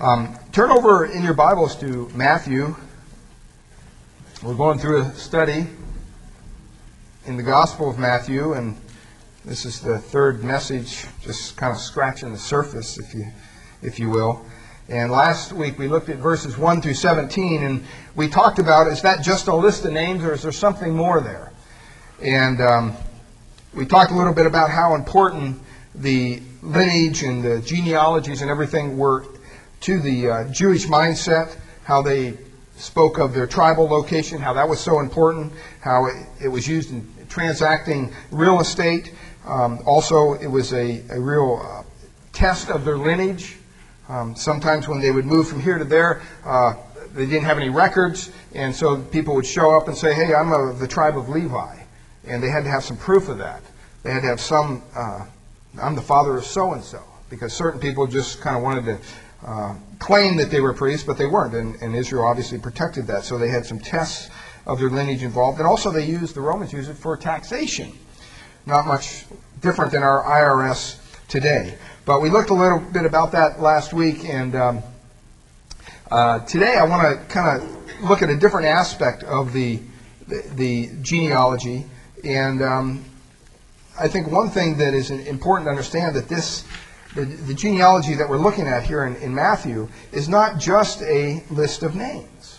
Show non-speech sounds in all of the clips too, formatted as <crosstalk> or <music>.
Um, turn over in your Bibles to Matthew. We're going through a study in the Gospel of Matthew, and this is the third message, just kind of scratching the surface, if you, if you will. And last week we looked at verses 1 through 17, and we talked about is that just a list of names, or is there something more there? And um, we talked a little bit about how important the lineage and the genealogies and everything were to the uh, Jewish mindset, how they spoke of their tribal location, how that was so important, how it, it was used in transacting real estate. Um, also, it was a, a real uh, test of their lineage. Um, sometimes when they would move from here to there, uh, they didn't have any records, and so people would show up and say, "Hey, I'm of the tribe of Levi," and they had to have some proof of that. They had to have some. Uh, I'm the father of so and so, because certain people just kind of wanted to uh, claim that they were priests, but they weren't, and, and, Israel obviously protected that. So they had some tests of their lineage involved, and also they used the Romans used it for taxation. Not much different than our IRS today. But we looked a little bit about that last week, and um, uh, today I want to kind of look at a different aspect of the the, the genealogy, and um, I think one thing that is important to understand that this the, genealogy that we're looking at here in, in Matthew is not just a list of names.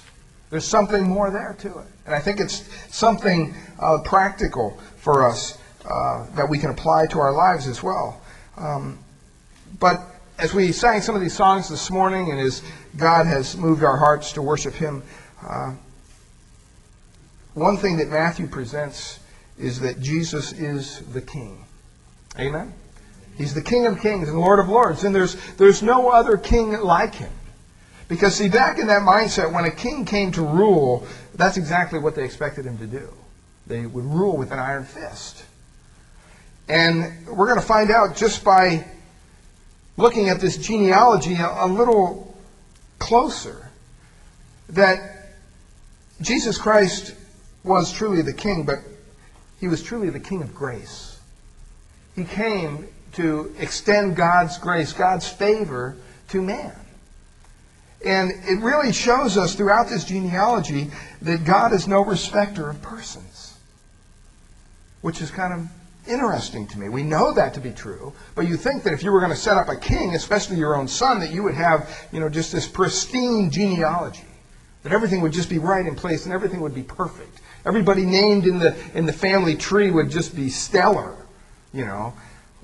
There's something more there to it. And I think it's something uh, practical for us uh, that we can apply to our lives as well. Um, but as we sang some of these songs this morning, and as God has moved our hearts to worship Him, uh, one thing that Matthew presents is that Jesus is the King. Amen? He's the King of kings and Lord of lords, and there's, there's no other king like him. Because, see, back in that mindset, when a king came to rule, that's exactly what they expected him to do. They would rule with an iron fist. And we're going to find out just by looking at this genealogy a, a little closer that Jesus Christ was truly the king, but he was truly the king of grace. He came to extend God's grace, God's favor to man. And it really shows us throughout this genealogy that God is no respecter of persons, which is kind of interesting to me. We know that to be true, but you think that if you were going to set up a king, especially your own son, that you would have, you know, just this pristine genealogy, that everything would just be right in place and everything would be perfect. Everybody named in the in the family tree would just be stellar, you know.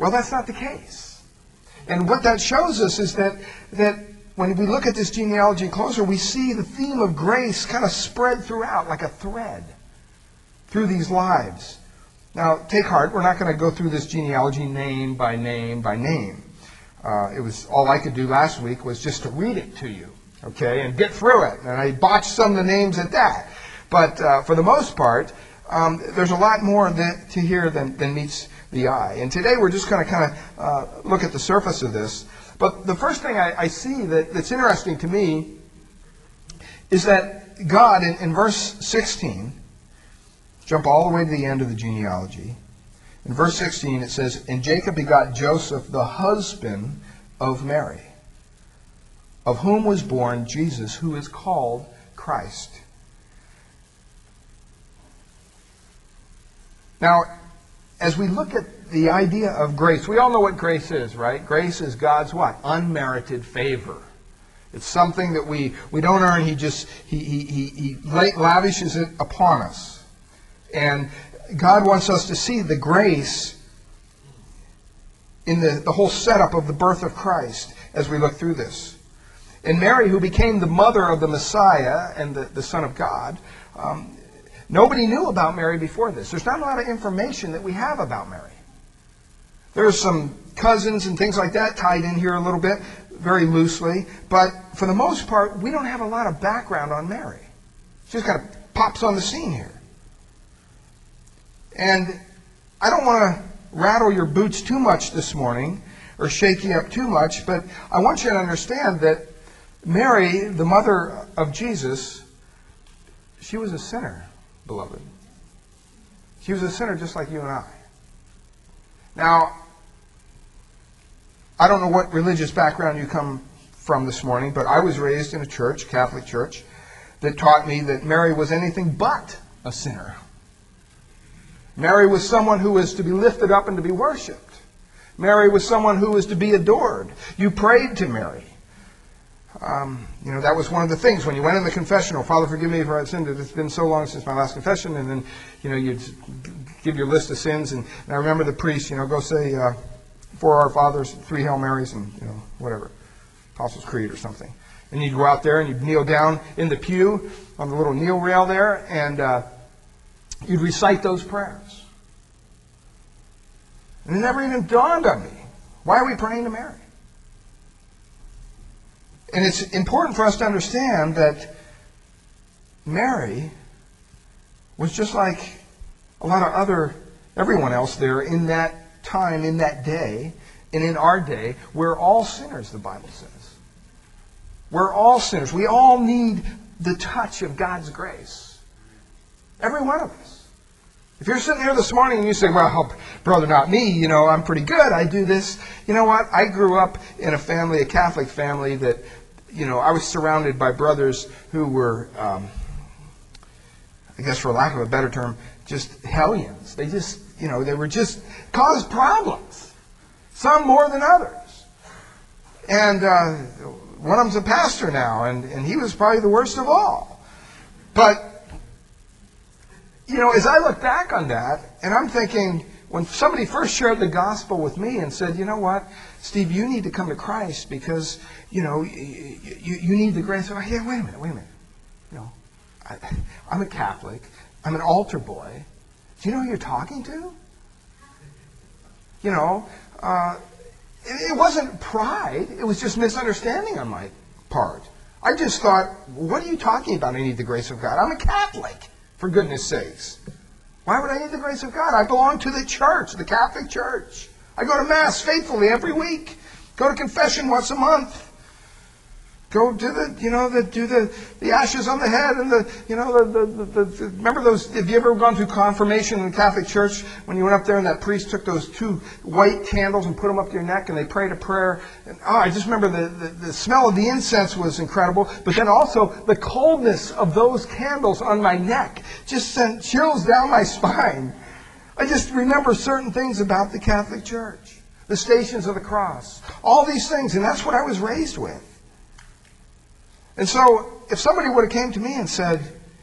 Well, that's not the case. And what that shows us is that, that when we look at this genealogy closer, we see the theme of grace kind of spread throughout like a thread through these lives. Now, take heart, we're not going to go through this genealogy name by name by name. Uh, it was all I could do last week was just to read it to you, okay, and get through it. And I botched some of the names at that. But uh, for the most part, um, there's a lot more that, to hear than, than meets the eye. And today we're just going to kind of uh, look at the surface of this. But the first thing I, I see that, that's interesting to me is that God, in, in verse 16, jump all the way to the end of the genealogy. In verse 16, it says, And Jacob begot Joseph, the husband of Mary, of whom was born Jesus, who is called Christ. Now, as we look at the idea of grace, we all know what grace is, right? Grace is God's what? Unmerited favor. It's something that we, we don't earn. He just he, he, he, he lavishes it upon us. And God wants us to see the grace in the, the whole setup of the birth of Christ as we look through this. And Mary, who became the mother of the Messiah and the, the Son of God, um, Nobody knew about Mary before this. There's not a lot of information that we have about Mary. There's some cousins and things like that tied in here a little bit, very loosely. But for the most part, we don't have a lot of background on Mary. She just kind of pops on the scene here. And I don't want to rattle your boots too much this morning or shake you up too much, but I want you to understand that Mary, the mother of Jesus, she was a sinner beloved. She was a sinner just like you and I. Now, I don't know what religious background you come from this morning, but I was raised in a church, Catholic church, that taught me that Mary was anything but a sinner. Mary was someone who was to be lifted up and to be worshiped. Mary was someone who was to be adored. You prayed to Mary. Um, you know, that was one of the things when you went in the confessional. Father, forgive me for I sinned. It's been so long since my last confession, and then, you know, you'd give your list of sins. And, and I remember the priest, you know, go say uh, four Our Fathers, three Hail Marys, and you know, whatever, Apostles' Creed or something. And you'd go out there and you'd kneel down in the pew on the little kneel rail there, and uh, you'd recite those prayers. And it never even dawned on me. Why are we praying to Mary? And it's important for us to understand that Mary was just like a lot of other, everyone else there in that time, in that day, and in our day. We're all sinners, the Bible says. We're all sinners. We all need the touch of God's grace. Every one of us. If you're sitting here this morning and you say, well, brother, not me, you know, I'm pretty good, I do this. You know what? I grew up in a family, a Catholic family, that, you know, I was surrounded by brothers who were, um, I guess for lack of a better term, just hellions. They just, you know, they were just caused problems. Some more than others. And uh, one of them's a pastor now, and, and he was probably the worst of all. But you know, as I look back on that, and I'm thinking, when somebody first shared the gospel with me and said, you know what, Steve, you need to come to Christ because, you know, you, you, you need the grace. Oh, yeah, wait a minute, wait a minute. You know, I, I'm a Catholic. I'm an altar boy. Do you know who you're talking to? You know, uh, it, it wasn't pride. It was just misunderstanding on my part. I just thought, what are you talking about? I need the grace of God. I'm a Catholic for goodness sakes. Why would I need the grace of God? I belong to the church, the Catholic Church. I go to Mass faithfully every week, go to confession once a month. Go do the, you know, the, do the, the ashes on the head and the, you know, the, the, the, the, remember those, have you ever gone through confirmation in the Catholic Church when you went up there and that priest took those two white candles and put them up to your neck and they prayed a prayer? And, oh, I just remember the, the, the smell of the incense was incredible, but then also the coldness of those candles on my neck just sent chills down my <laughs> spine. I just remember certain things about the Catholic Church, the stations of the cross, all these things, and that's what I was raised with. And so, if somebody would have came to me and said,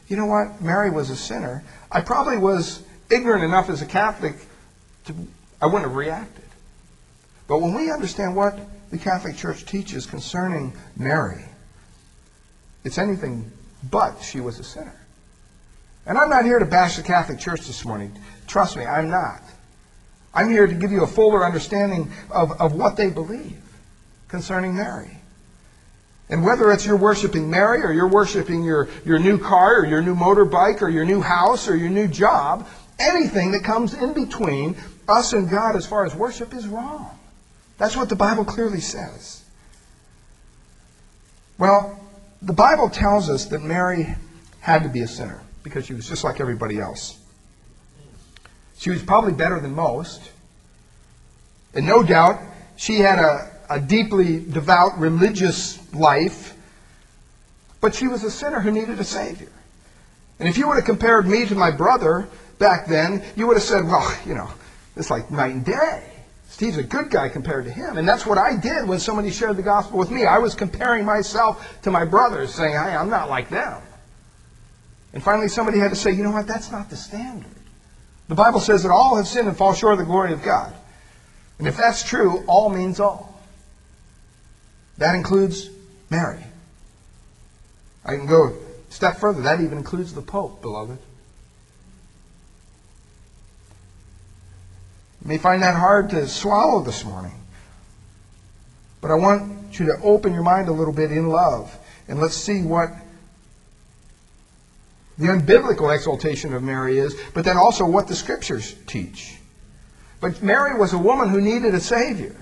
you know what, Mary was a sinner, I probably was ignorant enough as a Catholic to, I wouldn't have reacted. But when we understand what the Catholic Church teaches concerning Mary, it's anything but she was a sinner. And I'm not here to bash the Catholic Church this morning. Trust me, I'm not. I'm here to give you a fuller understanding of, of what they believe concerning Mary. And whether it's you're worshiping Mary or you're worshiping your, your new car or your new motorbike or your new house or your new job, anything that comes in between us and God as far as worship is wrong. That's what the Bible clearly says. Well, the Bible tells us that Mary had to be a sinner because she was just like everybody else. She was probably better than most. And no doubt she had a, a deeply devout religious life, but she was a sinner who needed a Savior. And if you would have compared me to my brother back then, you would have said, well, <laughs> you know, it's like night and day. Steve's a good guy compared to him. And that's what I did when somebody shared the gospel with me. I was comparing myself to my brothers, saying, hey, I'm not like them. And finally, somebody had to say, you know what, that's not the standard. The Bible says that all have sinned and fall short of the glory of God. And if that's true, all means all. That includes Mary. I can go a step further. That even includes the Pope, beloved. You may find that hard to swallow this morning. But I want you to open your mind a little bit in love and let's see what the unbiblical exaltation of Mary is, but then also what the scriptures teach. But Mary was a woman who needed a Savior.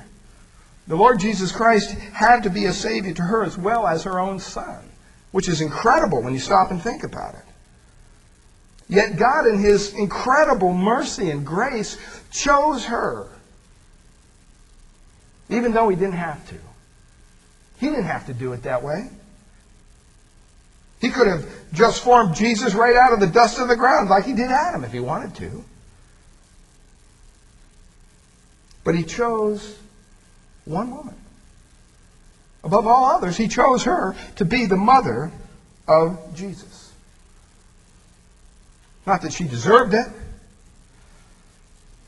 The Lord Jesus Christ had to be a Savior to her as well as her own Son, which is incredible when you stop and think about it. Yet God, in His incredible mercy and grace, chose her, even though He didn't have to. He didn't have to do it that way. He could have just formed Jesus right out of the dust of the ground like he did Adam if he wanted to. But he chose one woman. Above all others, he chose her to be the mother of Jesus. Not that she deserved it.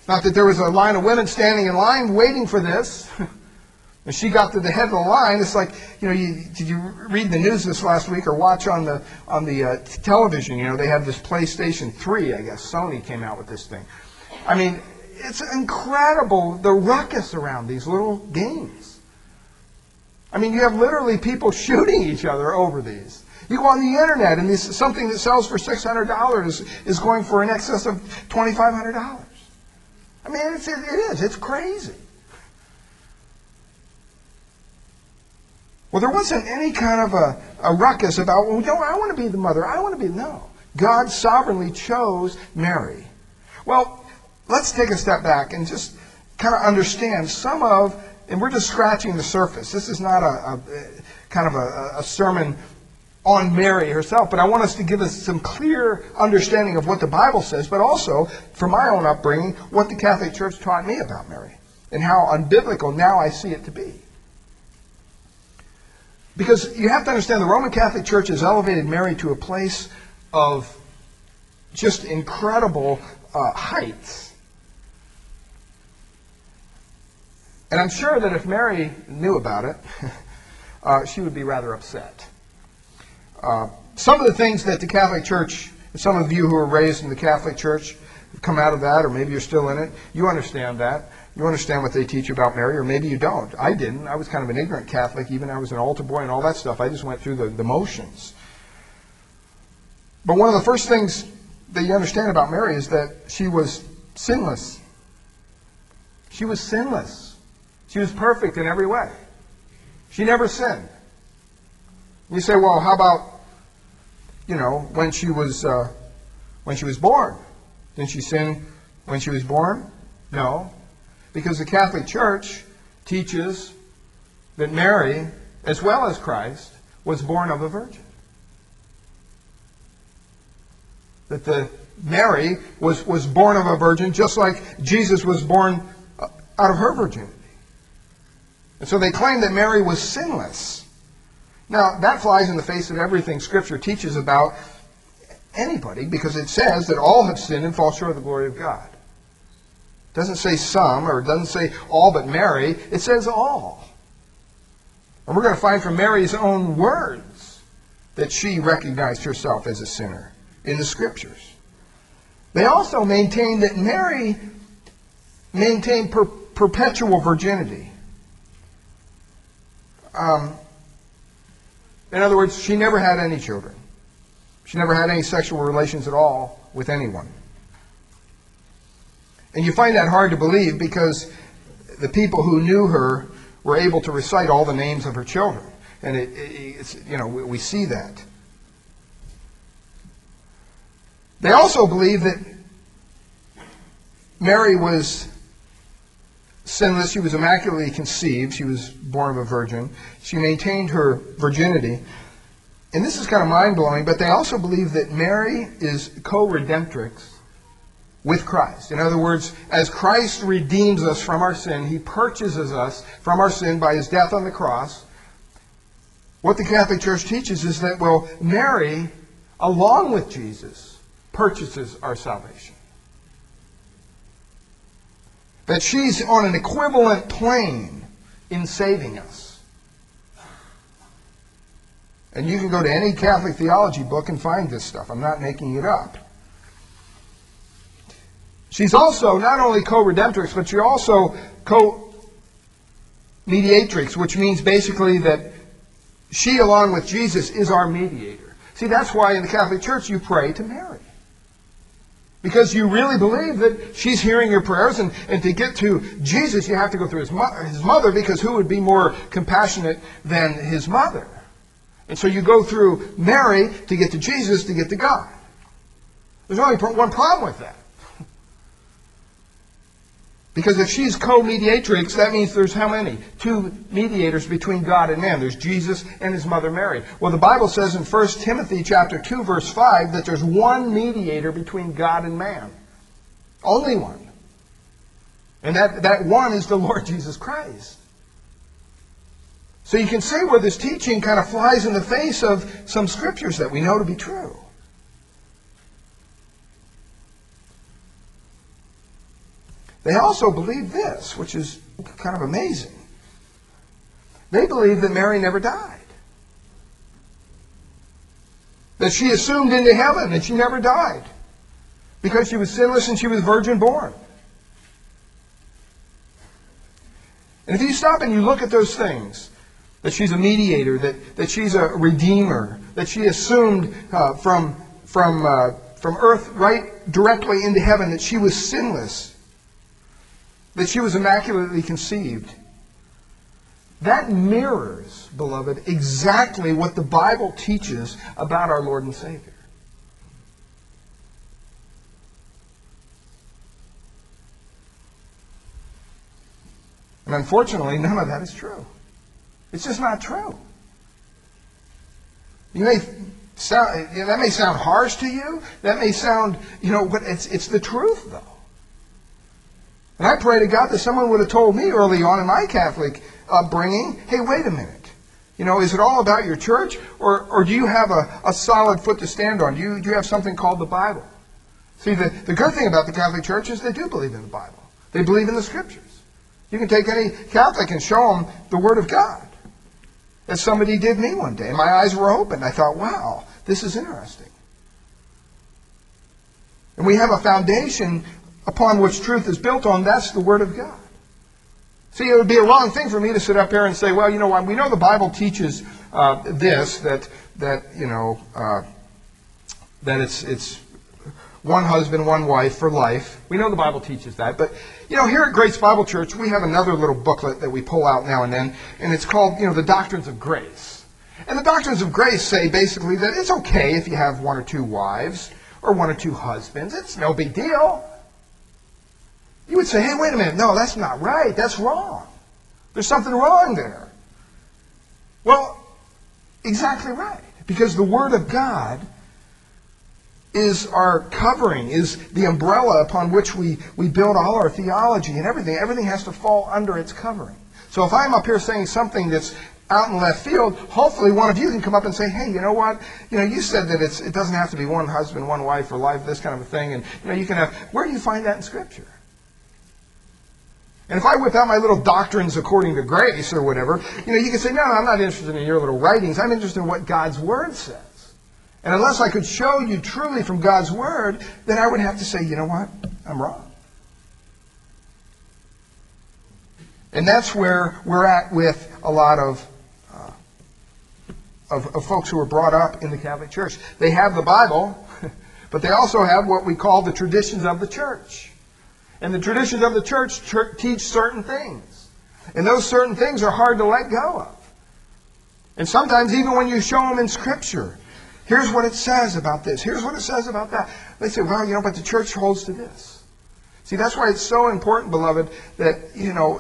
Not that there was a line of women standing in line waiting for this. <laughs> She got to the head of the line. It's like, you know, you, did you read the news this last week or watch on the on the uh, television? You know, they have this PlayStation 3, I guess. Sony came out with this thing. I mean, it's incredible the ruckus around these little games. I mean, you have literally people <laughs> shooting each other over these. You go on the internet, and this, something that sells for $600 is, is going for in excess of $2,500. I mean, it's, it is. It's crazy. Well, there wasn't any kind of a, a ruckus about, well, no, I want to be the mother. I want to be. No. God sovereignly chose Mary. Well, let's take a step back and just kind of understand some of, and we're just scratching the surface. This is not a, a kind of a, a sermon on Mary herself, but I want us to give us some clear understanding of what the Bible says, but also, from my own upbringing, what the Catholic Church taught me about Mary and how unbiblical now I see it to be. Because you have to understand the Roman Catholic Church has elevated Mary to a place of just incredible uh, heights. And I'm sure that if Mary knew about it, <laughs> uh, she would be rather upset. Uh, some of the things that the Catholic Church, some of you who were raised in the Catholic Church, come out of that, or maybe you're still in it, you understand that. You understand what they teach about Mary, or maybe you don't. I didn't. I was kind of an ignorant Catholic. Even I was an altar boy and all that stuff. I just went through the, the motions. But one of the first things that you understand about Mary is that she was sinless. She was sinless. She was perfect in every way. She never sinned. You say, well, how about, you know, when she was uh, when she was born? Didn't she sin when she was born? No. Because the Catholic Church teaches that Mary, as well as Christ, was born of a virgin. That the Mary was, was born of a virgin just like Jesus was born uh, out of her virginity. And so they claim that Mary was sinless. Now, that flies in the face of everything Scripture teaches about anybody because it says that all have sinned and fall short of the glory of God. It doesn't say some or it doesn't say all but Mary. It says all. And we're going to find from Mary's own words that she recognized herself as a sinner in the Scriptures. They also maintain that Mary maintained per- perpetual virginity. Um, in other words, she never had any children. She never had any sexual relations at all with anyone. And you find that hard to believe because the people who knew her were able to recite all the names of her children. And it, it, you know, we, we see that. They also believe that Mary was sinless. She was immaculately conceived. She was born of a virgin. She maintained her virginity. And this is kind of mind blowing, but they also believe that Mary is co redemptrix with Christ. In other words, as Christ redeems us from our sin, he purchases us from our sin by his death on the cross. What the Catholic Church teaches is that, well, Mary, along with Jesus, purchases our salvation. That she's on an equivalent plane in saving us. And you can go to any Catholic theology book and find this stuff. I'm not making it up. She's also not only co-redemptrix, but she's also co-mediatrix, which means basically that she, along with Jesus, is our mediator. See, that's why in the Catholic Church you pray to Mary. Because you really believe that she's hearing your prayers, and, and to get to Jesus, you have to go through his, his mother, because who would be more compassionate than his mother? And so you go through Mary to get to Jesus to get to God. There's only one problem with that. Because if she's co-mediatrix, that means there's how many? Two mediators between God and man. There's Jesus and his mother Mary. Well, the Bible says in 1 Timothy chapter 2 verse 5 that there's one mediator between God and man. Only one. And that, that one is the Lord <laughs> Jesus Christ. So you can see where this teaching kind of flies in the face of some scriptures that we know to be true. They also believe this, which is kind of amazing. They believe that Mary never died. That she assumed into heaven and she never died. Because she was sinless and she was virgin born. And if you stop and you look at those things, that she's a mediator, that, that she's a redeemer, that she assumed uh, from, from, uh, from earth right directly into heaven, that she was sinless, that she was immaculately conceived. That mirrors, beloved, exactly what the Bible teaches about our Lord and Savior. And unfortunately, none of that is true. It's just not true. You may sound, that may sound harsh to you. That may sound, you know, but it's, it's the truth, though. And I pray to God that someone would have told me early on in my Catholic upbringing, hey, wait a minute. You know, is it all about your church, or, or do you have a, a solid foot to stand on? Do you, do you have something called the Bible? See, the, the good thing about the Catholic Church is they do believe in the Bible. They believe in the Scriptures. You can take any Catholic and show them the Word of God. As somebody did me one day, and my eyes were open. I thought, wow, this is interesting. And we have a foundation upon which truth is built on. That's the Word of God. See, it would be a wrong thing for me to sit up here and say, well, you know what, we know the Bible teaches uh, this, that, that you know, uh, that it's, it's one husband, one wife for life. We know the Bible teaches that. But, you know, here at Grace Bible Church, we have another little booklet that we pull out now and then, and it's called, you know, the Doctrines of Grace. And the Doctrines of Grace say basically that it's okay if you have one or two wives or one or two husbands. It's no big deal. You would say, hey, wait a minute. No, that's not right. That's wrong. There's something wrong there. Well, exactly right. Because the Word of God is our covering, is the umbrella upon which we, we build all our theology and everything. Everything has to fall under its covering. So if I'm up here saying something that's out in left field, hopefully one of you can come up and say, hey, you know what? You know, you said that it's, it doesn't have to be one husband, one wife for life, this kind of a thing. And, you know, you can have, where do you find that in Scripture? And if I whip out my little doctrines according to grace or whatever, you know, you can say, no, no, I'm not interested in your little writings. I'm interested in what God's Word says. And unless I could show you truly from God's Word, then I would have to say, you know what? I'm wrong. And that's where we're at with a lot of, uh, of, of folks who are brought up in the Catholic Church. They have the Bible, <laughs> but they also have what we call the traditions of the church. And the traditions of the church teach certain things. And those certain things are hard to let go of. And sometimes, even when you show them in Scripture, Here's what it says about this. Here's what it says about that. They say, well, you know, but the church holds to this. See, that's why it's so important, beloved, that, you know,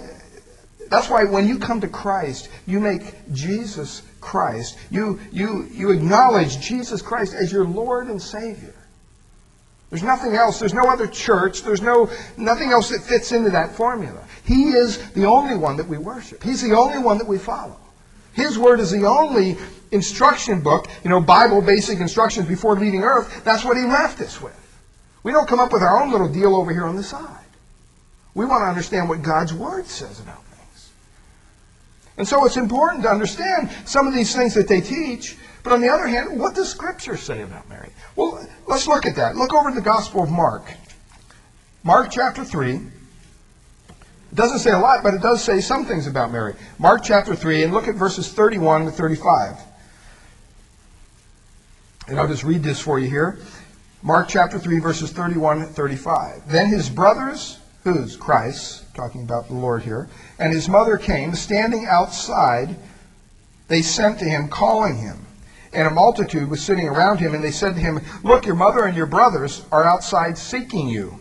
that's why when you come to Christ, you make Jesus Christ. You, you, you acknowledge Jesus Christ as your Lord and Savior. There's nothing else. There's no other church. There's no, nothing else that fits into that formula. He is the only one that we worship. He's the only one that we follow. His word is the only instruction book, you know, Bible basic instructions before leaving earth, that's what he left us with. We don't come up with our own little deal over here on the side. We want to understand what God's Word says about things. And so it's important to understand some of these things that they teach, but on the other hand, what does Scripture say about Mary? Well, let's look at that. Look over in the Gospel of Mark. Mark chapter 3. It doesn't say a lot, but it does say some things about Mary. Mark chapter 3, and look at verses 31 to 35. And I'll just read this for you here. Mark chapter 3, verses 31 to 35. Then his brothers, who's Christ, talking about the Lord here, and his mother came, standing outside, they sent to him, calling him. And a multitude was sitting around him, and they said to him, Look, your mother and your brothers are outside seeking you.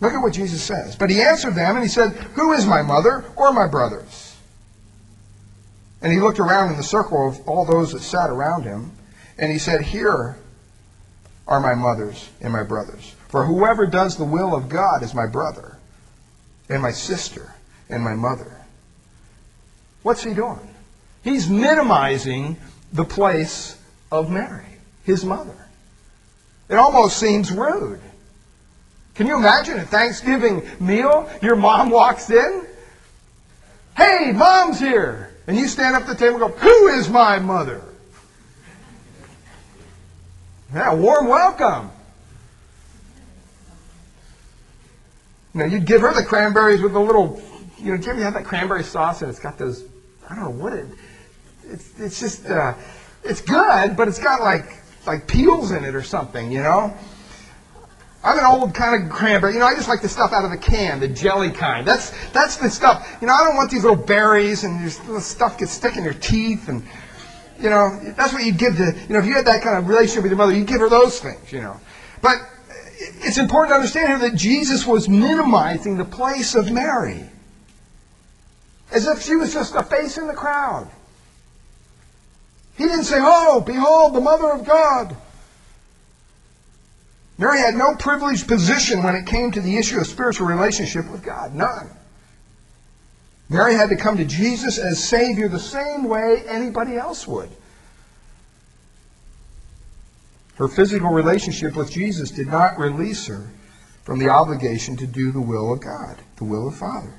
Look at what Jesus says. But he answered them and he said, Who is my mother or my brothers? And he looked around in the circle of all those that sat around him, and he said, Here are my mothers and my brothers. For whoever does the will of God is my brother, and my sister, and my mother. What's he doing? He's minimizing the place of Mary, his mother. It almost seems rude. Can you imagine a Thanksgiving meal? Your mom walks in. Hey, mom's here. And you stand up at the table and go, Who is my mother? Yeah, warm welcome. Know, you'd give her the cranberries with a little, you know, do you have that cranberry sauce and it's got those, I don't know what it, it's, it's just, uh, it's good, but it's got like, like peels in it or something, you know? I'm an old kind of cranberry. You know, I just like the stuff out of the can, the jelly kind. That's that's the stuff. You know, I don't want these little berries and this little stuff gets stuck in your teeth and you know, that's what you'd give to, you know, if you had that kind of relationship with your mother, you'd give her those things, you know. But it's important to understand here that Jesus was minimizing the place of Mary. As if she was just a face in the crowd. He didn't say, Oh, behold, the mother of God. Mary had no privileged position when it came to the issue of spiritual relationship with God. None. Mary had to come to Jesus as Savior the same way anybody else would. Her physical relationship with Jesus did not release her from the obligation to do the will of God, the will of Father.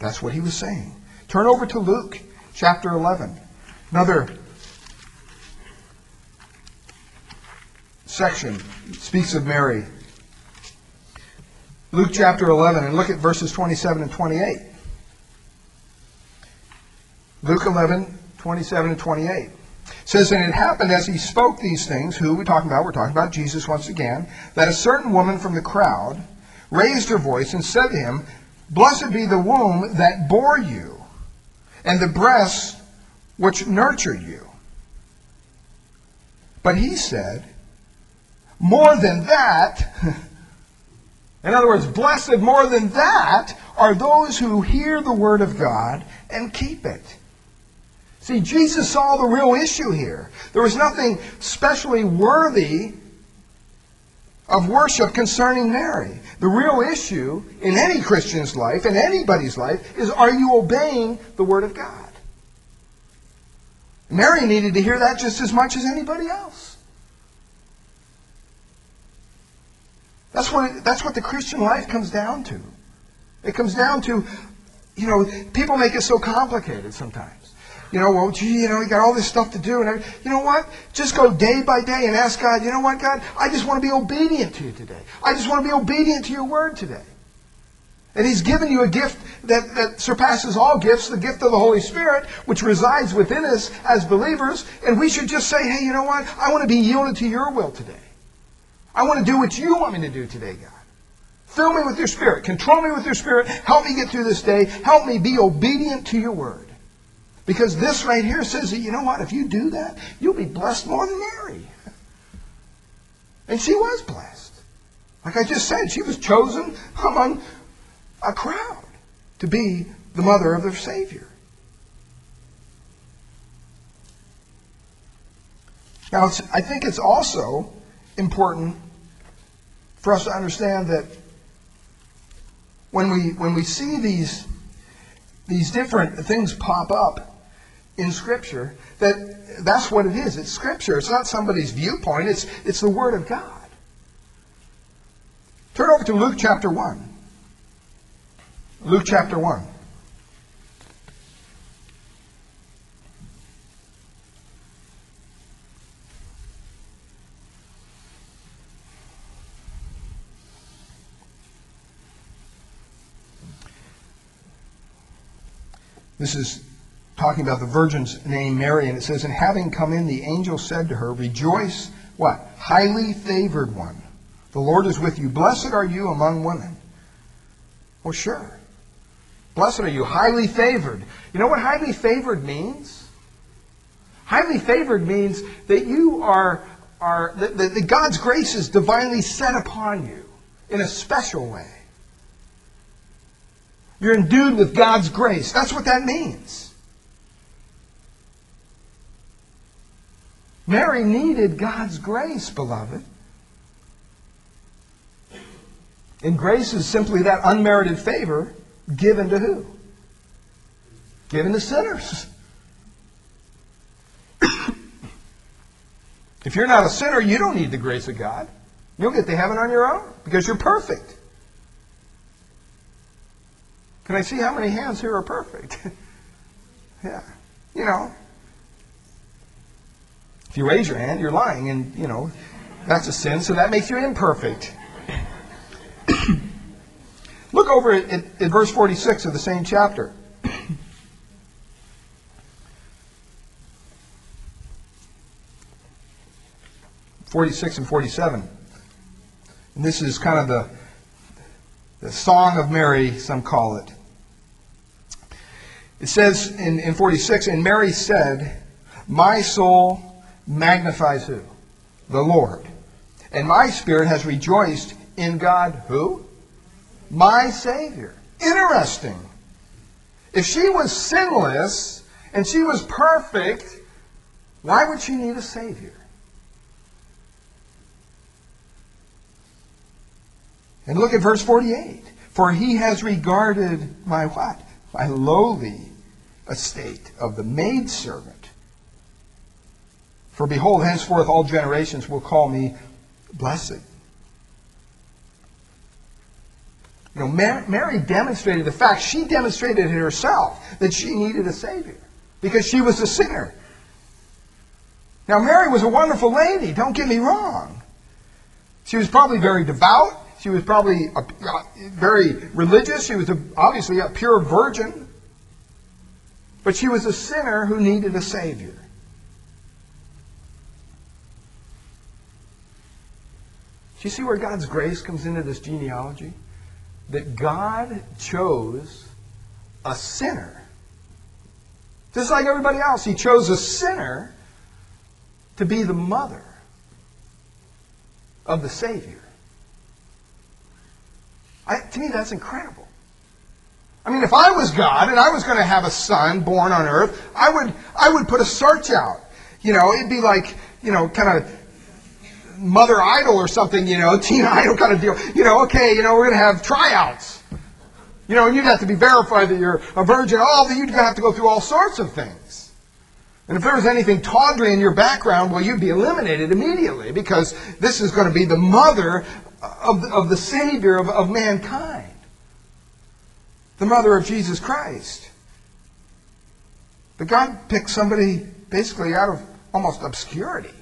That's what he was saying. Turn over to Luke chapter 11. Another section speaks of Mary. Luke chapter 11, and look at verses 27 and 28. Luke 11, 27 and 28 says, And it happened as he spoke these things, who we're talking about? We're talking about Jesus once again, that a certain woman from the crowd raised her voice and said to him, Blessed be the womb that bore you, and the breasts which nurtured you. But he said, more than that, <laughs> in other words, blessed more than that are those who hear the word of God and keep it. See, Jesus saw the real issue here. There was nothing specially worthy of worship concerning Mary. The real issue in any Christian's life, in anybody's life, is are you obeying the Word of God? Mary needed to hear that just as much as anybody else. That's what, that's what the Christian life comes down to. It comes down to, you know, people make it so complicated sometimes. You know, well, gee, you know, you got all this stuff to do. And you know what? Just go day by day and ask God, you know what, God? I just want to be obedient to you today. I just want to be obedient to your word today. And He's given you a gift that, that surpasses all gifts, the gift of the Holy Spirit, which resides within us as believers. And we should just say, hey, you know what? I want to be yielded to your will today. I want to do what you want me to do today, God. Fill me with your spirit. Control me with your spirit. Help me get through this day. Help me be obedient to your word. Because this right here says that, you know what? If you do that, you'll be blessed more than Mary. <laughs> And she was blessed. Like I just said, she was chosen among a crowd to be the mother of their Savior. Now, I think it's also important for us to understand that when we when we see these these different things pop up in Scripture, that that's what it is. It's Scripture. It's not somebody's viewpoint. It's it's the Word of God. Turn over to Luke chapter one. Luke chapter one. This is talking about the virgin's name Mary, and it says, And having come in, the angel said to her, Rejoice, what? Highly favored one. The Lord is with you. Blessed are you among women. Well, sure. Blessed are you, highly favored. You know what highly favored means? Highly favored means that you are, are that, that God's grace is divinely set upon you in a special way. You're endued with God's grace. That's what that means. Mary needed God's grace, beloved. And grace is simply that unmerited favor given to who? Given to sinners. <coughs> if you're not a sinner, you don't need the grace of God. You'll get to heaven on your own because you're perfect. Can I see how many hands here are perfect? <laughs> yeah. You know, if you raise your hand, you're lying, and, you know, that's a sin, so that makes you imperfect. <coughs> Look over at, at, at verse 46 of the same chapter. <coughs> 46 and 47. And this is kind of the, the Song of Mary, some call it. It says in, in 46, And Mary said, My soul magnifies who? The Lord. And my spirit has rejoiced in God, who? My Savior. Interesting. If she was sinless and she was perfect, why would she need a Savior? And look at verse 48. For he has regarded my what? My lowly estate of the maidservant. For behold, henceforth all generations will call me blessed. You know, Mary demonstrated the fact, she demonstrated it herself, that she needed a Savior because she was a sinner. Now, Mary was a wonderful lady, don't get me wrong. She was probably very devout. She was probably a, very religious. She was a, obviously a pure virgin. But she was a sinner who needed a Savior. Do you see where God's grace comes into this genealogy? That God chose a sinner. Just like everybody else, He chose a sinner to be the mother of the Savior. I, to me, that's incredible. I mean, if I was God and I was going to have a son born on earth, I would, I would put a search out. You know, it'd be like, you know, kind of mother idol or something, you know, <laughs> teen idol kind of deal. You know, okay, you know, we're going to have tryouts. You know, and you'd have to be verified that you're a virgin. Oh, all that you'd have to go through all sorts of things. And if there was anything tawdry in your background, well, you'd be eliminated immediately because this is going to be the mother of of the Savior of, of mankind, the mother of Jesus Christ. But God picked somebody basically out of almost obscurity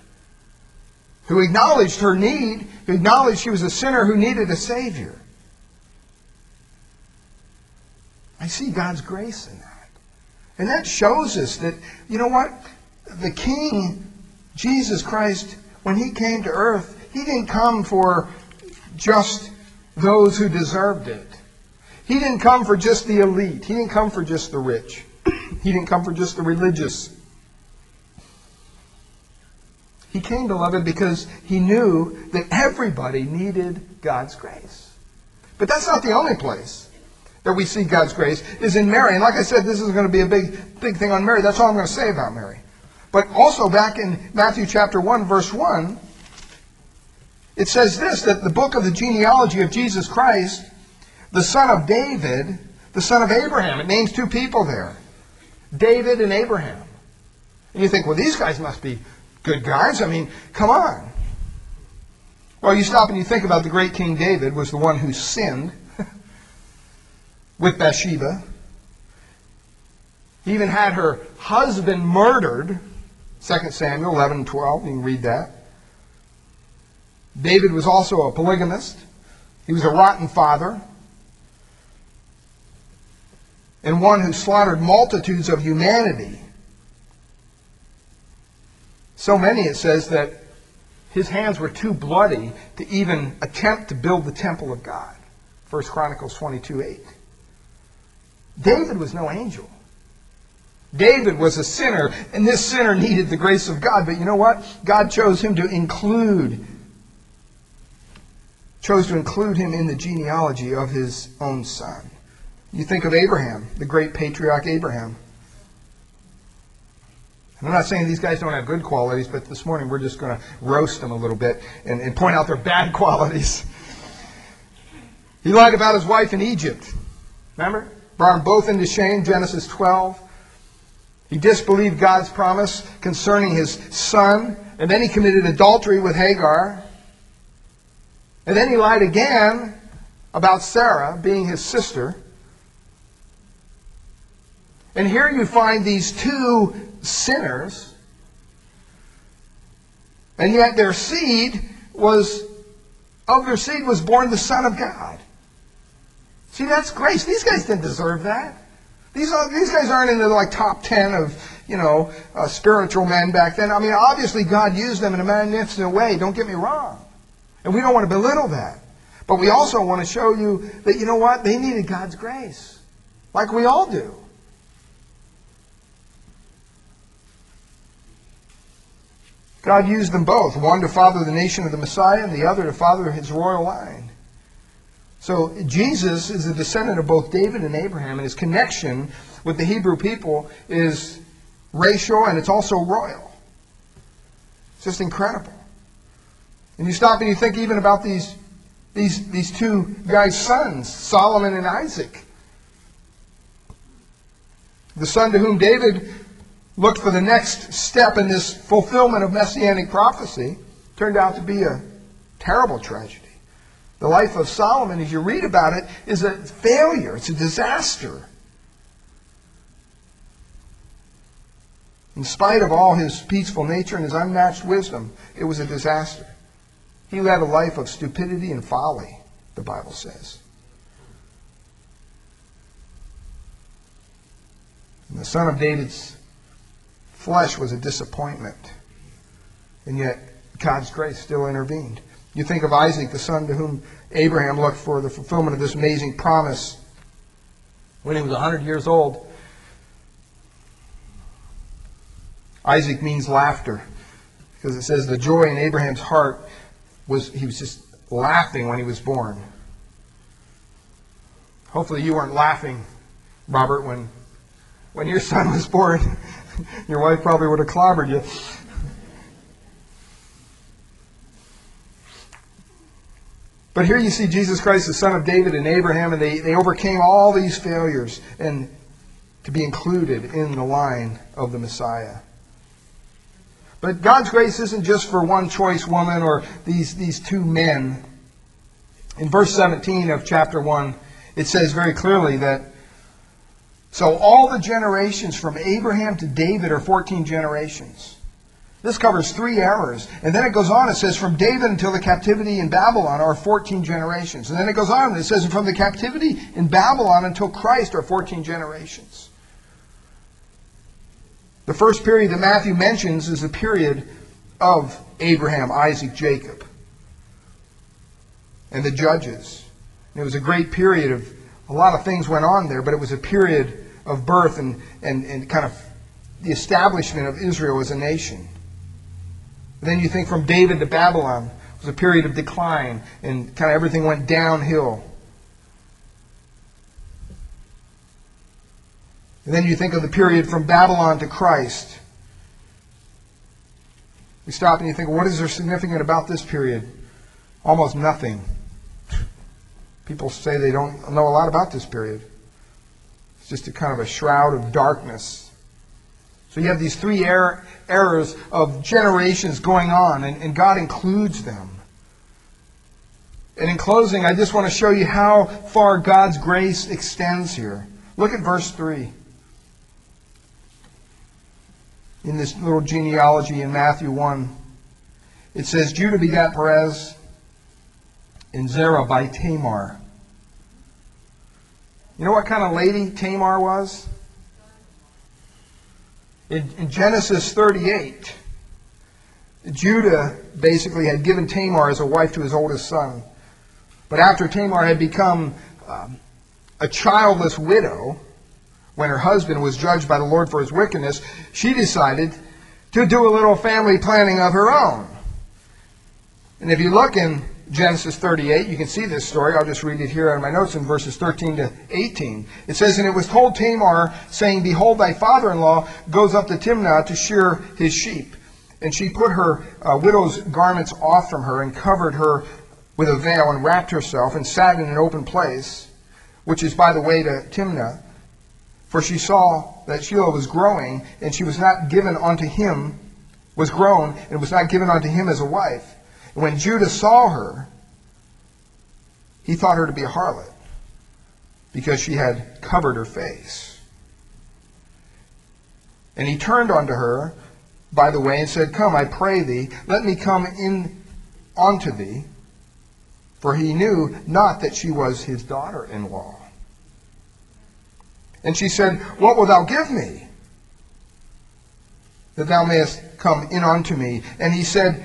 who acknowledged her need, who acknowledged she was a sinner who needed a Savior. I see God's grace in that. And that shows us that, you know what? The King, Jesus Christ, when he came to earth, he didn't come for just those who deserved it. He didn't come for just the elite. He didn't come for just the rich. He didn't come for just the religious. He came, beloved, because he knew that everybody needed God's grace. But that's not the only place that we see God's grace, is in Mary. And like I said, this is going to be a big, big thing on Mary. That's all I'm going to say about Mary. But also back in Matthew chapter 1, verse 1, it says this that the book of the genealogy of Jesus Christ, the son of David, the son of Abraham, it names two people there David and Abraham. And you think, well, these guys must be good guys. I mean, come on. Well, you stop and you think about the great King David was the one who sinned <laughs> with Bathsheba. He even had her husband murdered. 2 Samuel 11 and 12. You can read that. David was also a polygamist. He was a rotten father. And one who slaughtered multitudes of humanity. So many, it says, that his hands were too bloody to even attempt to build the temple of God. 1 Chronicles 22 8. David was no angel. David was a sinner, and this sinner needed the grace of God. But you know what? God chose him to include chose to include him in the genealogy of his own son. You think of Abraham, the great patriarch Abraham. And I'm not saying these guys don't have good qualities, but this morning we're just going to roast them a little bit and, and point out their bad <laughs> qualities. He lied about his wife in Egypt. Remember? Brought them both into shame, Genesis 12. He disbelieved God's promise concerning his son, and then he committed adultery with Hagar. And then he lied again about Sarah being his sister. And here you find these two sinners, and yet their seed was, of their seed was born the Son of God. See, that's grace. These guys didn't deserve that. These, are, these guys aren't in the like top ten of you know uh, spiritual men back then. I mean, obviously God used them in a magnificent way. Don't get me wrong, and we don't want to belittle that. But we also want to show you that you know what they needed God's grace, like we all do. God used them both, one to father the nation of the Messiah and the other to father his royal line. So Jesus is a descendant of both David and Abraham, and his connection with the Hebrew people is racial and it's also royal. It's just incredible. And you stop and you think even about these, these, these two guys' sons, Solomon and Isaac. The son to whom David looked for the next step in this fulfillment of messianic prophecy turned out to be a terrible tragedy. The life of Solomon, as you read about it, is a failure. It's a disaster. In spite of all his peaceful nature and his unmatched wisdom, it was a disaster. He led a life of stupidity and folly, the Bible says. And the son of David's flesh was a disappointment. And yet, God's grace still intervened. You think of Isaac, the son to whom Abraham looked for the fulfillment of this amazing promise when he was 100 years old. Isaac means laughter because it says the joy in Abraham's heart was he was just laughing when he was born. Hopefully you weren't laughing, Robert, when when your son was born. <laughs> your wife probably would have clobbered you. But here you see Jesus Christ, the son of David and Abraham, and they, they overcame all these failures and to be included in the line of the Messiah. But God's grace isn't just for one choice woman or these, these two men. In verse 17 of chapter 1, it says very clearly that so all the generations from Abraham to David are 14 generations. This covers three eras. And then it goes on, it says, from David until the captivity in Babylon are 14 generations. And then it goes on, it says, from the captivity in Babylon until Christ are 14 generations. The first period that Matthew mentions is the period of Abraham, Isaac, Jacob, and the judges. And it was a great period of, a lot of things went on there, but it was a period of birth and, and, and kind of the establishment of Israel as a nation. Then you think from David to Babylon was a period of decline and kind of everything went downhill. And then you think of the period from Babylon to Christ. You stop and you think, what is there significant about this period? Almost nothing. People say they don't know a lot about this period. It's just a kind of a shroud of darkness so you have these three er- eras of generations going on, and, and God includes them. And in closing, I just want to show you how far God's grace extends here. Look at verse 3. In this little genealogy in Matthew 1, it says, Judah begat Perez and Zerah by Tamar. You know what kind of lady Tamar was? In, in Genesis 38, Judah basically had given Tamar as a wife to his oldest son. But after Tamar had become um, a childless widow, when her husband was judged by the Lord for his wickedness, she decided to do a little family planning of her own. And if you look in Genesis 38. You can see this story. I'll just read it here of my notes in verses 13 to 18. It says, And it was told Tamar, saying, Behold, thy father-in-law goes up to Timnah to shear his sheep. And she put her uh, widow's garments off from her and covered her with a veil and wrapped herself and sat in an open place, which is by the way to Timnah. For she saw that Shelah was growing, and she was not given unto him, was grown, and was not given unto him as a wife. And when Judah saw her, he thought her to be a harlot, because she had covered her face. And he turned unto her by the way and said, Come, I pray thee, let me come in unto thee. For he knew not that she was his daughter in law. And she said, What wilt thou give me? That thou mayest come in unto me. And he said,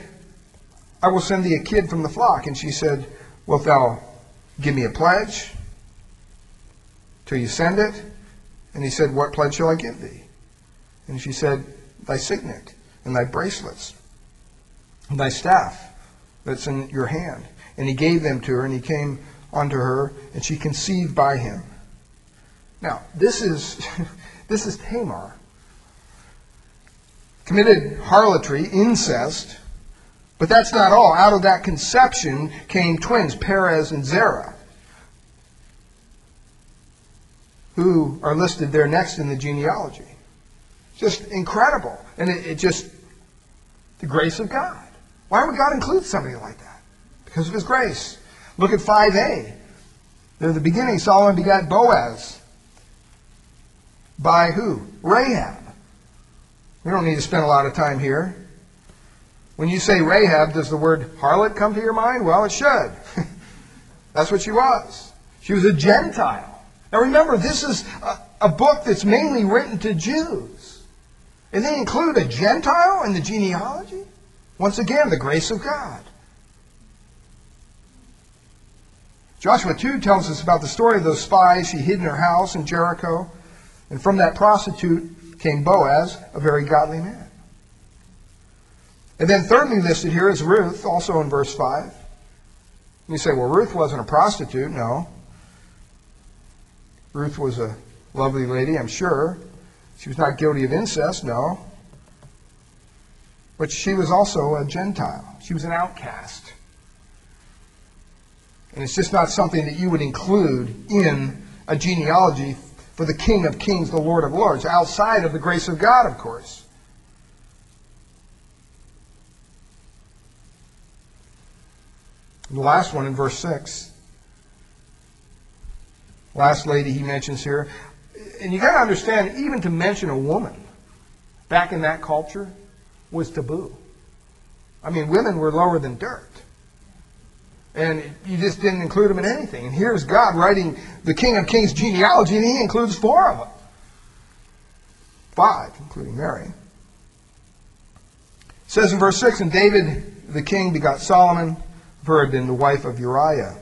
I will send thee a kid from the flock. And she said, Wilt thou give me a pledge till you send it? And he said, What pledge shall I give thee? And she said, Thy signet and thy bracelets and thy staff that's in your hand. And he gave them to her, and he came unto her, and she conceived by him. Now, this is <laughs> this is Tamar. Committed harlotry, incest, but that's not all. Out of that conception came twins, Perez and Zerah, who are listed there next in the genealogy. Just incredible. And it, it just, the grace of God. Why would God include somebody like that? Because of his grace. Look at 5a. There at the beginning, Salmon begat Boaz. By who? Rahab. We don't need to spend a lot of time here. When you say Rahab, does the word harlot come to your mind? Well, it should. <laughs> that's what she was. She was a Gentile. Now remember, this is a, a book that's mainly written to Jews. And they include a Gentile in the genealogy? Once again, the grace of God. Joshua 2 tells us about the story of those spies she hid in her house in Jericho. And from that prostitute came Boaz, a very godly man. And then thirdly listed here is Ruth, also in verse 5. You say, well, Ruth wasn't a prostitute. No. Ruth was a lovely lady, I'm sure. She was not guilty of incest, no. But she was also a Gentile. She was an outcast. And it's just not something that you would include in a genealogy for the King of Kings, the Lord of Lords, outside of the grace of God, of course. The last one in verse 6. Last lady he mentions here. And you got to understand, even to mention a woman back in that culture was taboo. I mean, women were lower than dirt. And you just didn't include them in anything. And here's God writing the King of Kings genealogy, and he includes four of them. Five, including Mary. It says in verse 6 And David the king begot Solomon, of the wife of Uriah.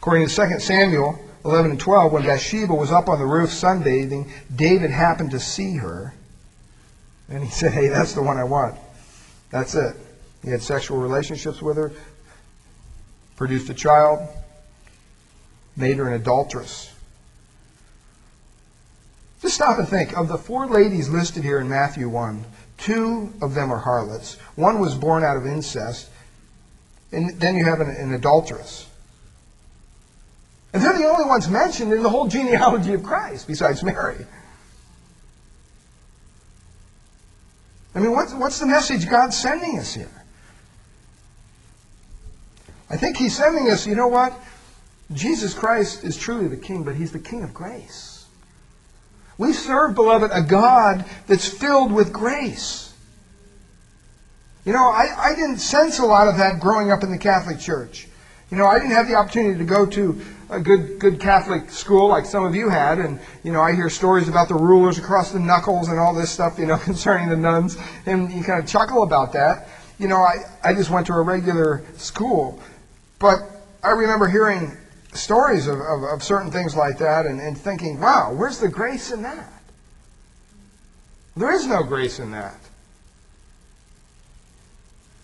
According to 2 Samuel 11 and 12, when Bathsheba was up on the roof sunbathing, David happened to see her. And he said, Hey, that's the one I want. That's it. He had sexual relationships with her, produced a child, made her an adulteress. Just stop and think. Of the four ladies listed here in Matthew 1, two of them are harlots. One was born out of incest. And then you have an, an adulteress. And they're the only ones mentioned in the whole genealogy of Christ, besides Mary. I mean, what's, what's the message God's sending us here? I think he's sending us, you know what? Jesus Christ is truly the King, but he's the King of grace. We serve, beloved, a God that's filled with grace. You know, I, I didn't sense a lot of that growing up in the Catholic Church. You know, I didn't have the opportunity to go to a good good Catholic school like some of you had, and you know, I hear stories about the rulers across the knuckles and all this stuff, you know, <laughs> concerning the nuns, and you kind of chuckle about that. You know, I, I just went to a regular school. But I remember hearing stories of, of, of certain things like that and, and thinking, wow, where's the grace in that? There is no grace in that.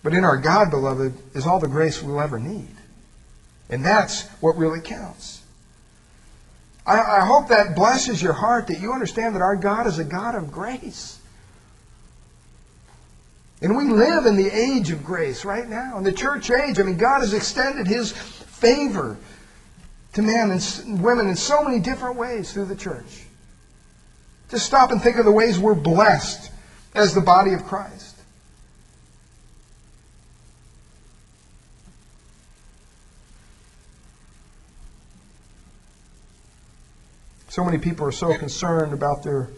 But in our God, beloved, is all the grace we'll ever need. And that's what really counts. I, I hope that blesses your heart that you understand that our God is a God of grace. And we live in the age of grace right now, in the church age. I mean, God has extended His favor to men and women in so many different ways through the church. Just stop and think of the ways we're blessed as the body of Christ. So many people are so concerned about their,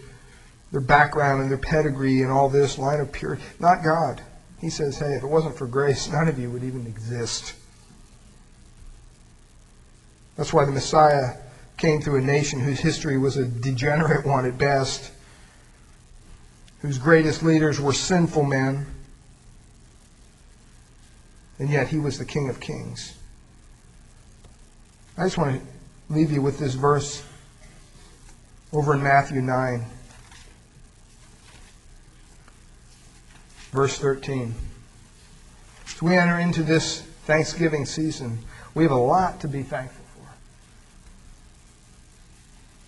their background and their pedigree and all this line of purity. Not God. He says, hey, if it wasn't for grace, <laughs> none of you would even exist. That's why the Messiah came through a nation whose history was a degenerate one at best, whose greatest leaders were sinful men, and yet he was the King of Kings. I just want to leave you with this verse over in Matthew 9, verse 13. As we enter into this Thanksgiving season, we have a lot to be thankful for.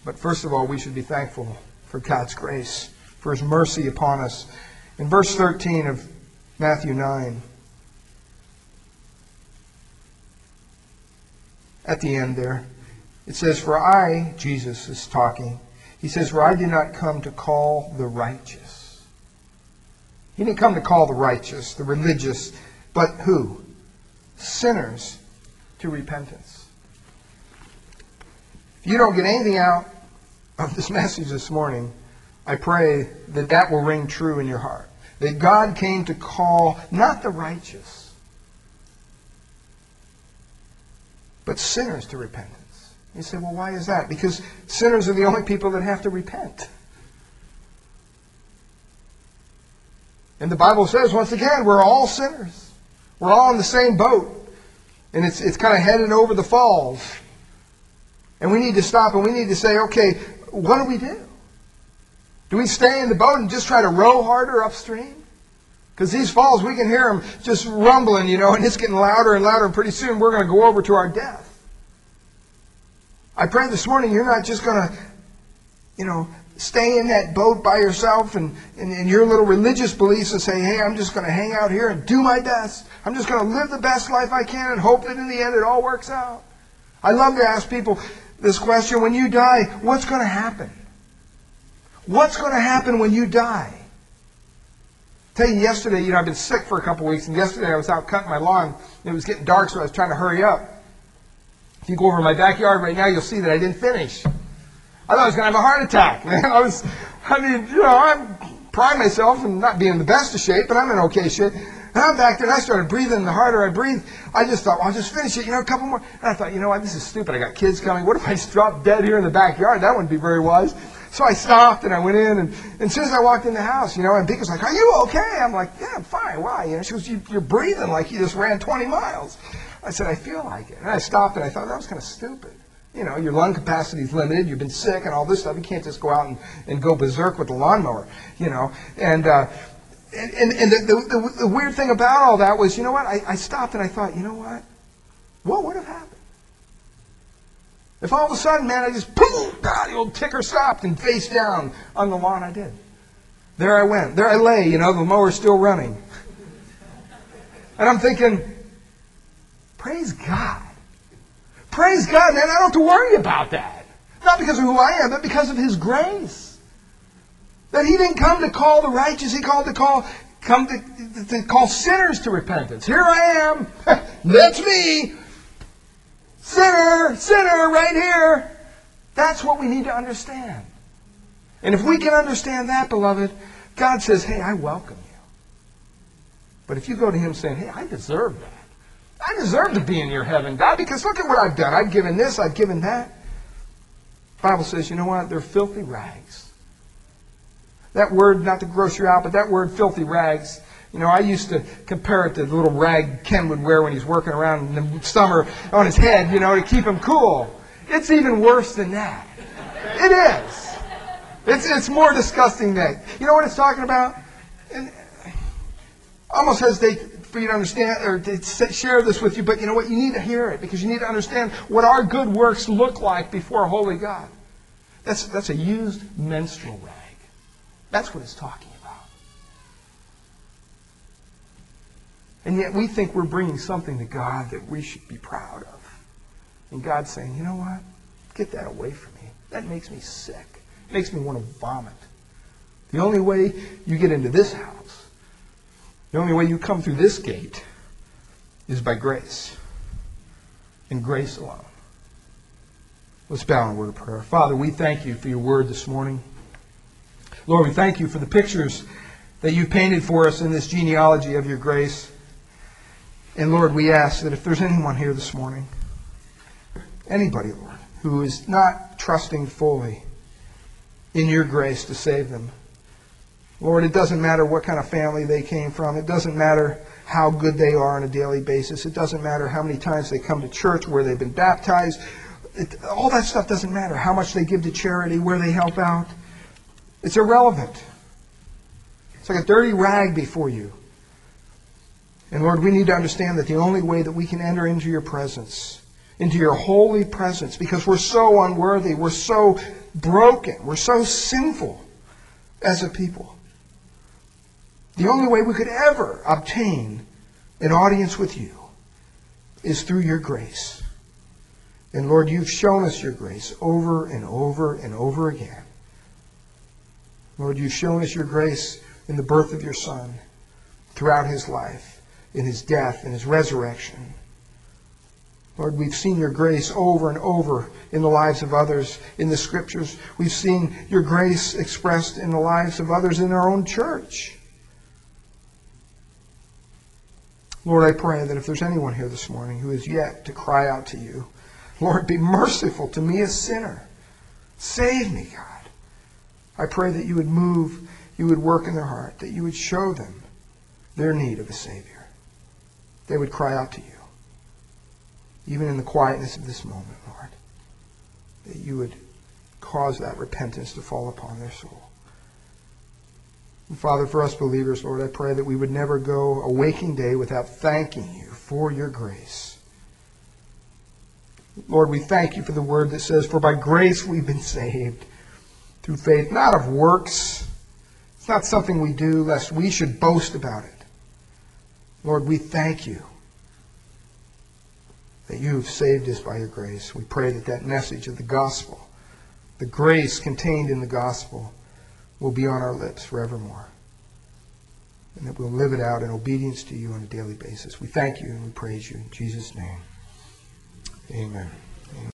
But first of all, we should be thankful for God's grace, for His mercy upon us. In verse 13 of Matthew 9, at the end there, it says, For I, Jesus is talking, he says, For I did not come to call the righteous. He didn't come to call the righteous, the religious, but who? Sinners to repentance. If you don't get anything out of this <laughs> message this morning, I pray that that will ring true in your heart. That God came to call not the righteous, but sinners to repentance. You say, well, why is that? Because sinners are the only people that have to repent. And the Bible says, once again, we're all sinners. We're all in the same boat. And it's, it's kind of headed over the falls. And we need to stop and we need to say, okay, what do we do? Do we stay in the boat and just try to row harder upstream? Because these falls, we can hear them just rumbling, you know, and it's getting louder and louder, and pretty soon we're going to go over to our death. I pray this morning you're not just going to, you know, stay in that boat by yourself and, and, and your little religious beliefs and say, hey, I'm just going to hang out here and do my best. I'm just going to live the best life I can and hope that in the end it all works out. I love to ask people this question when you die, what's going to happen? What's going to happen when you die? Tell you yesterday, you know, I've been sick for a couple of weeks, and yesterday I was out cutting my lawn. And it was getting dark, so I was trying to hurry up. If you go over my backyard right now, you'll see that I didn't finish. I thought I was going to have a heart attack, <laughs> man. I was, I mean, you know, I'm pride myself in not being in the best of shape, but I'm in okay shape. And I'm back there, and I started breathing. The harder I breathed, I just thought, well, I'll just finish it, you know, a couple more. And I thought, you know what, this is stupid. I got kids coming. What if I drop dead here in the backyard? That wouldn't be very wise. So I stopped and I went in, and, and as soon as I walked in the house, you know, and Becca's like, "Are you okay?" I'm like, "Yeah, I'm fine. Why?" You know, she goes, you, "You're breathing like you just ran 20 miles." I said, I feel like it. And I stopped and I thought, that was kind of stupid. You know, your lung capacity is limited. You've been sick and all this stuff. You can't just go out and, and go berserk with the lawnmower, you know. And, uh, and, and, and the, the, the, weird thing about all that was, you know what? I, I stopped and I thought, you know what? What would have happened? If all of a sudden, man, I just, boom, God, the old ticker stopped and face down on the lawn, I did. There I went. There I lay, you know, the mower's still running. And I'm thinking, Praise God. Praise God, man. I don't have to worry about that. Not because of who I am, but because of His grace. That He didn't come to call the righteous, He called to call come to, to call sinners to repentance. Here I am. <laughs> That's me. Sinner, sinner, right here. That's what we need to understand. And if we can understand that, beloved, God says, hey, I welcome you. But if you go to Him saying, hey, I deserve that. I deserve to be in your heaven, God, because look at what I've done. I've given this, I've given that. Bible says, you know what? They're filthy rags. That word, not to gross you out, but that word, filthy rags, you know, I used to compare it to the little rag Ken would wear when he's working around in the summer on his head, you know, to keep him cool. It's even worse than that. It is. It's, it's more disgusting than. You know what it's talking about? And almost hesitate for you to understand or to share this with you, but you know what? You need to hear it because you need to understand what our good works look like before a holy God. That's, that's a used menstrual rag. That's what it's talking about. And yet we think we're bringing something to God that we should be proud of. And God's saying, you know what? Get that away from me. That makes me sick. It makes me want to vomit. The only way you get into this house, the only way you come through this gate is by grace. And grace alone. Let's bow in a word of prayer. Father, we thank you for your word this morning. Lord, we thank you for the pictures that you've painted for us in this genealogy of your grace. And Lord, we ask that if there's anyone here this morning, anybody, Lord, who is not trusting fully in your grace to save them, Lord, it doesn't matter what kind of family they came from. It doesn't matter how good they are on a daily basis. It doesn't matter how many times they come to church, where they've been baptized. It, all that stuff doesn't matter. How much they give to charity, where they help out. It's irrelevant. It's like a dirty rag before you. And Lord, we need to understand that the only way that we can enter into your presence, into your holy presence, because we're so unworthy, we're so broken, we're so sinful as a people. The only way we could ever obtain an audience with you is through your grace. And Lord, you've shown us your grace over and over and over again. Lord, you've shown us your grace in the birth of your Son, throughout his life, in his death, in his resurrection. Lord, we've seen your grace over and over in the lives of others in the scriptures. We've seen your grace expressed in the lives of others in our own church. Lord, I pray that if there's anyone here this morning who is yet to cry out to you, Lord, be merciful to me, a sinner. Save me, God. I pray that you would move, you would work in their heart, that you would show them their need of a Savior. They would cry out to you, even in the quietness of this moment, Lord, that you would cause that repentance to fall upon their soul. Father, for us believers, Lord, I pray that we would never go a waking day without thanking you for your grace. Lord, we thank you for the word that says, For by grace we've been saved through faith, not of works. It's not something we do lest we should boast about it. Lord, we thank you that you have saved us by your grace. We pray that that message of the gospel, the grace contained in the gospel, will be on our lips forevermore. And that we'll live it out in obedience to you on a daily basis. We thank you and we praise you in Jesus' name. Amen.